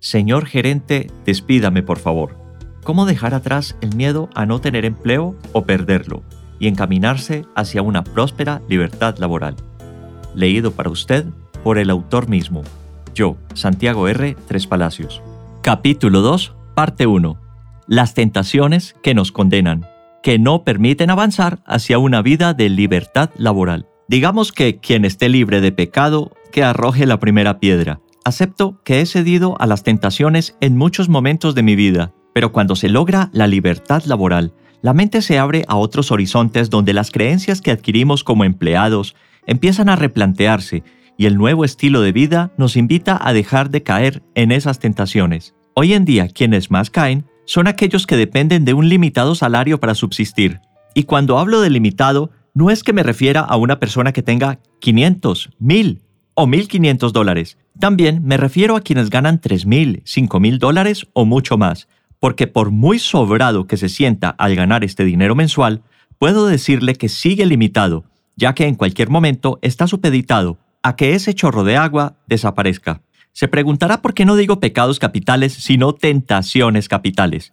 Señor gerente, despídame por favor. ¿Cómo dejar atrás el miedo a no tener empleo o perderlo y encaminarse hacia una próspera libertad laboral? Leído para usted por el autor mismo. Yo, Santiago R. Tres Palacios. Capítulo 2, parte 1. Las tentaciones que nos condenan, que no permiten avanzar hacia una vida de libertad laboral. Digamos que quien esté libre de pecado, que arroje la primera piedra. Acepto que he cedido a las tentaciones en muchos momentos de mi vida, pero cuando se logra la libertad laboral, la mente se abre a otros horizontes donde las creencias que adquirimos como empleados empiezan a replantearse y el nuevo estilo de vida nos invita a dejar de caer en esas tentaciones. Hoy en día quienes más caen son aquellos que dependen de un limitado salario para subsistir. Y cuando hablo de limitado, no es que me refiera a una persona que tenga 500, 1000 o 1.500 dólares. También me refiero a quienes ganan 3.000, 5.000 dólares o mucho más, porque por muy sobrado que se sienta al ganar este dinero mensual, puedo decirle que sigue limitado, ya que en cualquier momento está supeditado a que ese chorro de agua desaparezca. Se preguntará por qué no digo pecados capitales, sino tentaciones capitales.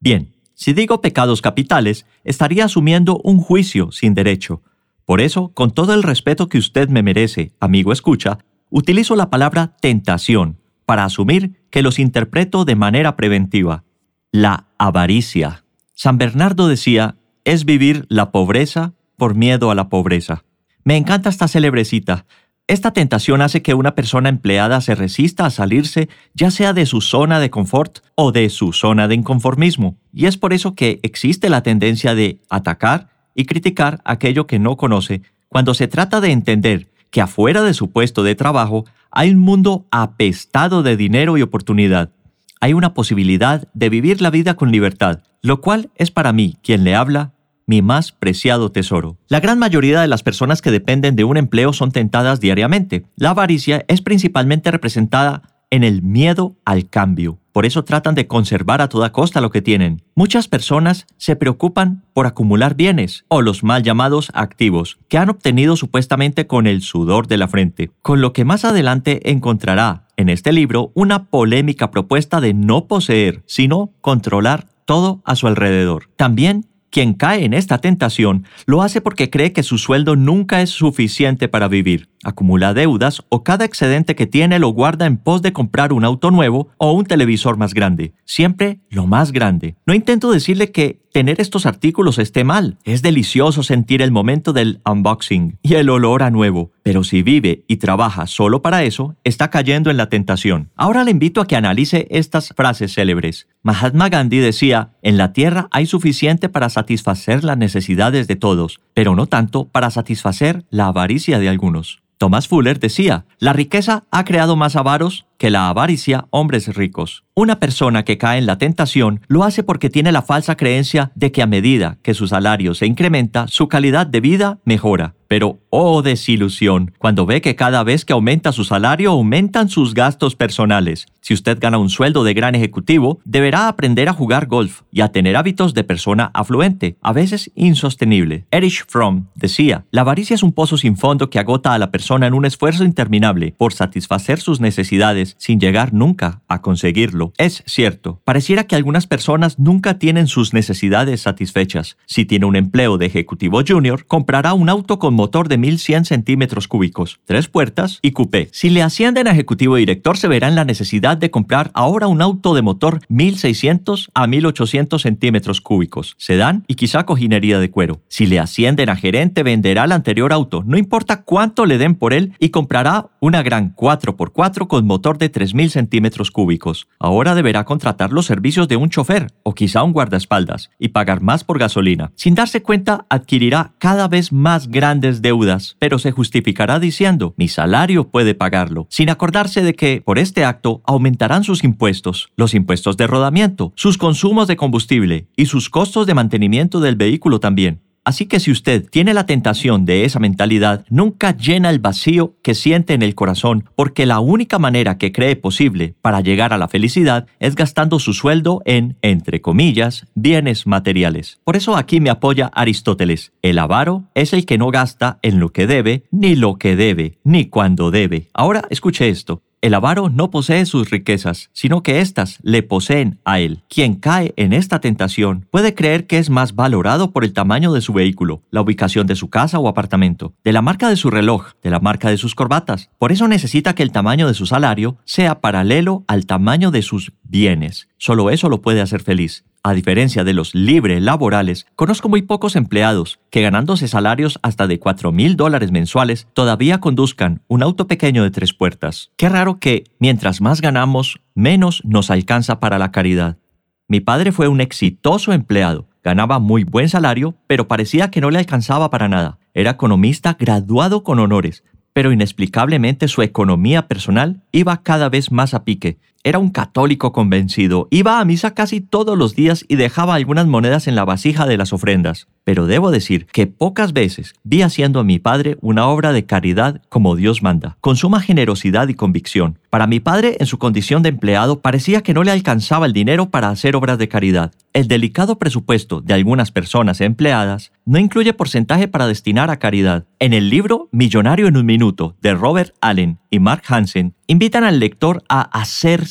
Bien, si digo pecados capitales, estaría asumiendo un juicio sin derecho, por eso, con todo el respeto que usted me merece, amigo escucha, utilizo la palabra tentación para asumir que los interpreto de manera preventiva. La avaricia. San Bernardo decía, es vivir la pobreza por miedo a la pobreza. Me encanta esta celebrecita. Esta tentación hace que una persona empleada se resista a salirse ya sea de su zona de confort o de su zona de inconformismo. Y es por eso que existe la tendencia de atacar y criticar aquello que no conoce cuando se trata de entender que afuera de su puesto de trabajo hay un mundo apestado de dinero y oportunidad. Hay una posibilidad de vivir la vida con libertad, lo cual es para mí, quien le habla, mi más preciado tesoro. La gran mayoría de las personas que dependen de un empleo son tentadas diariamente. La avaricia es principalmente representada en el miedo al cambio. Por eso tratan de conservar a toda costa lo que tienen. Muchas personas se preocupan por acumular bienes, o los mal llamados activos, que han obtenido supuestamente con el sudor de la frente, con lo que más adelante encontrará en este libro una polémica propuesta de no poseer, sino controlar todo a su alrededor. También quien cae en esta tentación lo hace porque cree que su sueldo nunca es suficiente para vivir, acumula deudas o cada excedente que tiene lo guarda en pos de comprar un auto nuevo o un televisor más grande, siempre lo más grande. No intento decirle que tener estos artículos esté mal. Es delicioso sentir el momento del unboxing y el olor a nuevo, pero si vive y trabaja solo para eso, está cayendo en la tentación. Ahora le invito a que analice estas frases célebres. Mahatma Gandhi decía, en la tierra hay suficiente para satisfacer las necesidades de todos, pero no tanto para satisfacer la avaricia de algunos. Thomas Fuller decía, la riqueza ha creado más avaros que la avaricia hombres ricos. Una persona que cae en la tentación lo hace porque tiene la falsa creencia de que a medida que su salario se incrementa, su calidad de vida mejora. Pero, oh desilusión, cuando ve que cada vez que aumenta su salario aumentan sus gastos personales. Si usted gana un sueldo de gran ejecutivo, deberá aprender a jugar golf y a tener hábitos de persona afluente, a veces insostenible. Erich Fromm decía, la avaricia es un pozo sin fondo que agota a la persona en un esfuerzo interminable por satisfacer sus necesidades sin llegar nunca a conseguirlo. Es cierto, pareciera que algunas personas nunca tienen sus necesidades satisfechas. Si tiene un empleo de ejecutivo junior, comprará un auto con motor de 1100 centímetros cúbicos, tres puertas y coupé. Si le ascienden a ejecutivo director, se verá en la necesidad de comprar ahora un auto de motor 1600 a 1800 centímetros cúbicos, sedán y quizá cojinería de cuero. Si le ascienden a gerente, venderá el anterior auto, no importa cuánto le den por él, y comprará una gran 4x4 con motor de 3000 centímetros cúbicos. Ahora deberá contratar los servicios de un chofer o quizá un guardaespaldas y pagar más por gasolina. Sin darse cuenta, adquirirá cada vez más grandes deudas, pero se justificará diciendo, mi salario puede pagarlo, sin acordarse de que por este acto aumentarán sus impuestos, los impuestos de rodamiento, sus consumos de combustible y sus costos de mantenimiento del vehículo también. Así que si usted tiene la tentación de esa mentalidad, nunca llena el vacío que siente en el corazón, porque la única manera que cree posible para llegar a la felicidad es gastando su sueldo en, entre comillas, bienes materiales. Por eso aquí me apoya Aristóteles. El avaro es el que no gasta en lo que debe, ni lo que debe, ni cuando debe. Ahora escuche esto. El avaro no posee sus riquezas, sino que éstas le poseen a él. Quien cae en esta tentación puede creer que es más valorado por el tamaño de su vehículo, la ubicación de su casa o apartamento, de la marca de su reloj, de la marca de sus corbatas. Por eso necesita que el tamaño de su salario sea paralelo al tamaño de sus bienes. Solo eso lo puede hacer feliz. A diferencia de los libre laborales, conozco muy pocos empleados que ganándose salarios hasta de 4 mil dólares mensuales todavía conduzcan un auto pequeño de tres puertas. Qué raro que, mientras más ganamos, menos nos alcanza para la caridad. Mi padre fue un exitoso empleado, ganaba muy buen salario, pero parecía que no le alcanzaba para nada. Era economista graduado con honores, pero inexplicablemente su economía personal iba cada vez más a pique era un católico convencido, iba a misa casi todos los días y dejaba algunas monedas en la vasija de las ofrendas. Pero debo decir que pocas veces vi haciendo a mi padre una obra de caridad como Dios manda, con suma generosidad y convicción. Para mi padre, en su condición de empleado, parecía que no le alcanzaba el dinero para hacer obras de caridad. El delicado presupuesto de algunas personas empleadas no incluye porcentaje para destinar a caridad. En el libro Millonario en un Minuto de Robert Allen y Mark Hansen, invitan al lector a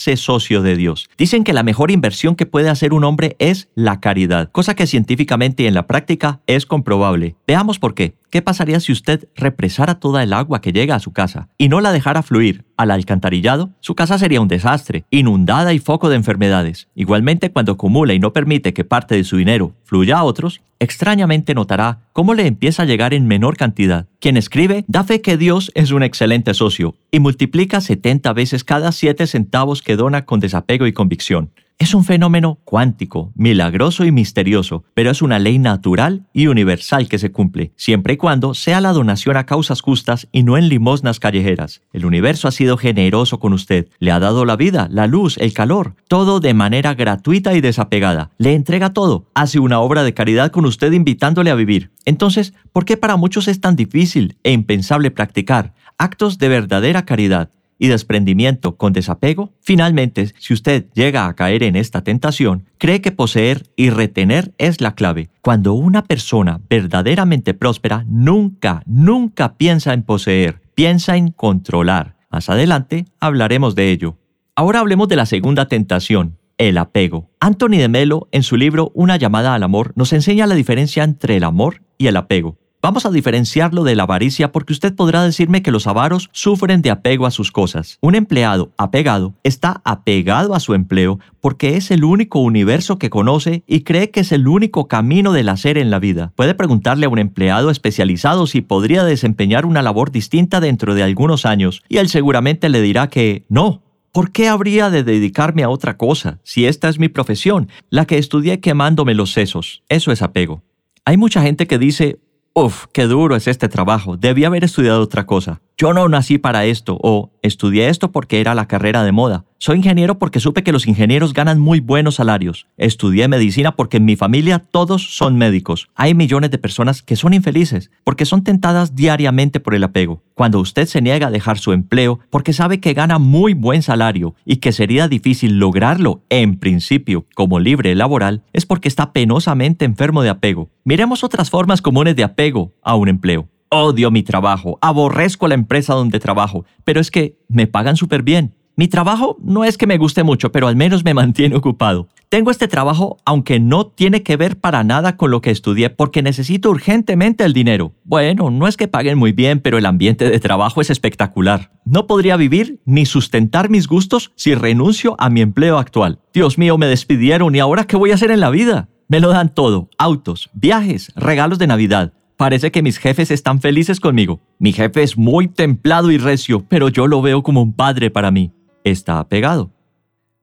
hacerse socio de Dios. Dicen que la mejor inversión que puede hacer un hombre es la caridad, cosa que científicamente y en la práctica es comprobable. Veamos por qué. ¿Qué pasaría si usted represara toda el agua que llega a su casa y no la dejara fluir al alcantarillado? Su casa sería un desastre, inundada y foco de enfermedades. Igualmente, cuando acumula y no permite que parte de su dinero fluya a otros, extrañamente notará cómo le empieza a llegar en menor cantidad. Quien escribe da fe que Dios es un excelente socio y multiplica 70 veces cada 7 centavos que dona con desapego y convicción. Es un fenómeno cuántico, milagroso y misterioso, pero es una ley natural y universal que se cumple, siempre y cuando sea la donación a causas justas y no en limosnas callejeras. El universo ha sido generoso con usted, le ha dado la vida, la luz, el calor, todo de manera gratuita y desapegada. Le entrega todo, hace una obra de caridad con usted invitándole a vivir. Entonces, ¿por qué para muchos es tan difícil e impensable practicar actos de verdadera caridad? Y desprendimiento con desapego, finalmente, si usted llega a caer en esta tentación, cree que poseer y retener es la clave. Cuando una persona verdaderamente próspera nunca, nunca piensa en poseer, piensa en controlar. Más adelante hablaremos de ello. Ahora hablemos de la segunda tentación, el apego. Anthony de Melo, en su libro Una llamada al amor, nos enseña la diferencia entre el amor y el apego. Vamos a diferenciarlo de la avaricia porque usted podrá decirme que los avaros sufren de apego a sus cosas. Un empleado apegado está apegado a su empleo porque es el único universo que conoce y cree que es el único camino del hacer en la vida. Puede preguntarle a un empleado especializado si podría desempeñar una labor distinta dentro de algunos años y él seguramente le dirá que no, ¿Por qué habría de dedicarme a otra cosa si esta es mi profesión, la que estudié quemándome los sesos? Eso es apego. Hay mucha gente que dice, Uf, qué duro es este trabajo. Debí haber estudiado otra cosa. Yo no nací para esto o estudié esto porque era la carrera de moda. Soy ingeniero porque supe que los ingenieros ganan muy buenos salarios. Estudié medicina porque en mi familia todos son médicos. Hay millones de personas que son infelices porque son tentadas diariamente por el apego. Cuando usted se niega a dejar su empleo porque sabe que gana muy buen salario y que sería difícil lograrlo en principio como libre laboral, es porque está penosamente enfermo de apego. Miremos otras formas comunes de apego a un empleo. Odio mi trabajo, aborrezco la empresa donde trabajo, pero es que me pagan súper bien mi trabajo no es que me guste mucho, pero al menos me mantiene ocupado. Tengo este trabajo aunque no tiene que ver para nada con lo que estudié porque necesito urgentemente el dinero. Bueno, no es que paguen muy bien, pero el ambiente de trabajo es espectacular. No podría vivir ni sustentar mis gustos si renuncio a mi empleo actual. Dios mío, me despidieron y ahora qué voy a hacer en la vida? Me lo dan todo, autos, viajes, regalos de Navidad. Parece que mis jefes están felices conmigo. Mi jefe es muy templado y recio, pero yo lo veo como un padre para mí está apegado.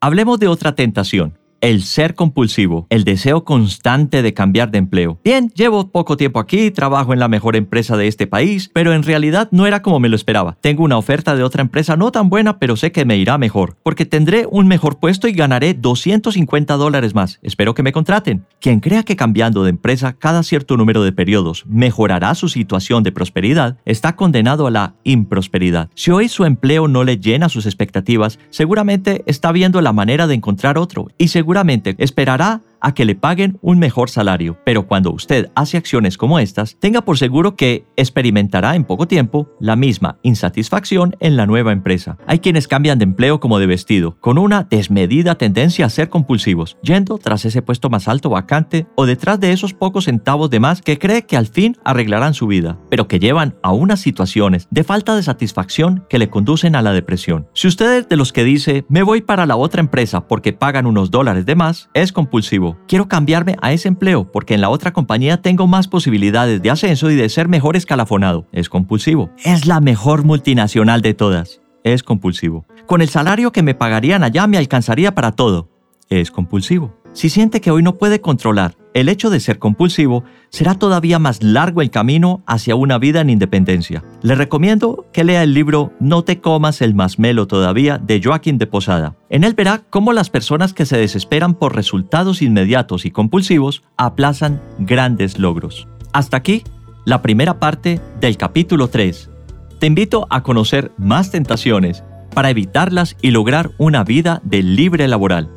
Hablemos de otra tentación, el ser compulsivo, el deseo constante de cambiar de empleo. Bien, llevo poco tiempo aquí, trabajo en la mejor empresa de este país, pero en realidad no era como me lo esperaba. Tengo una oferta de otra empresa no tan buena, pero sé que me irá mejor, porque tendré un mejor puesto y ganaré 250 dólares más. Espero que me contraten. Quien crea que cambiando de empresa cada cierto número de periodos mejorará su situación de prosperidad, está condenado a la improsperidad. Si hoy su empleo no le llena sus expectativas, seguramente está viendo la manera de encontrar otro y seguramente esperará a que le paguen un mejor salario, pero cuando usted hace acciones como estas, tenga por seguro que experimentará en poco tiempo la misma insatisfacción en la nueva empresa. Hay quienes cambian de empleo como de vestido, con una desmedida tendencia a ser compulsivos, yendo tras ese puesto más alto vacante o detrás de esos pocos centavos de más que cree que al fin arreglarán su vida, pero que llevan a unas situaciones de falta de satisfacción que le conducen a la depresión. Si usted es de los que dice, me voy para la otra empresa porque pagan unos dólares de más, es compulsivo. Quiero cambiarme a ese empleo porque en la otra compañía tengo más posibilidades de ascenso y de ser mejor escalafonado. Es compulsivo. Es la mejor multinacional de todas. Es compulsivo. Con el salario que me pagarían allá me alcanzaría para todo. Es compulsivo. Si siente que hoy no puede controlar el hecho de ser compulsivo, será todavía más largo el camino hacia una vida en independencia. Le recomiendo que lea el libro No te comas el masmelo todavía de Joaquín de Posada. En él verá cómo las personas que se desesperan por resultados inmediatos y compulsivos aplazan grandes logros. Hasta aquí la primera parte del capítulo 3. Te invito a conocer más tentaciones para evitarlas y lograr una vida de libre laboral.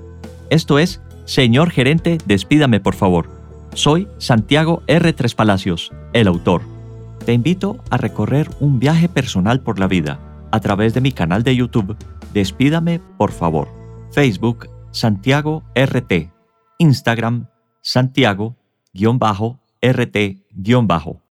Esto es Señor gerente, despídame por favor. Soy Santiago R. Tres Palacios, el autor. Te invito a recorrer un viaje personal por la vida a través de mi canal de YouTube Despídame por favor. Facebook Santiago RT. Instagram Santiago-RT-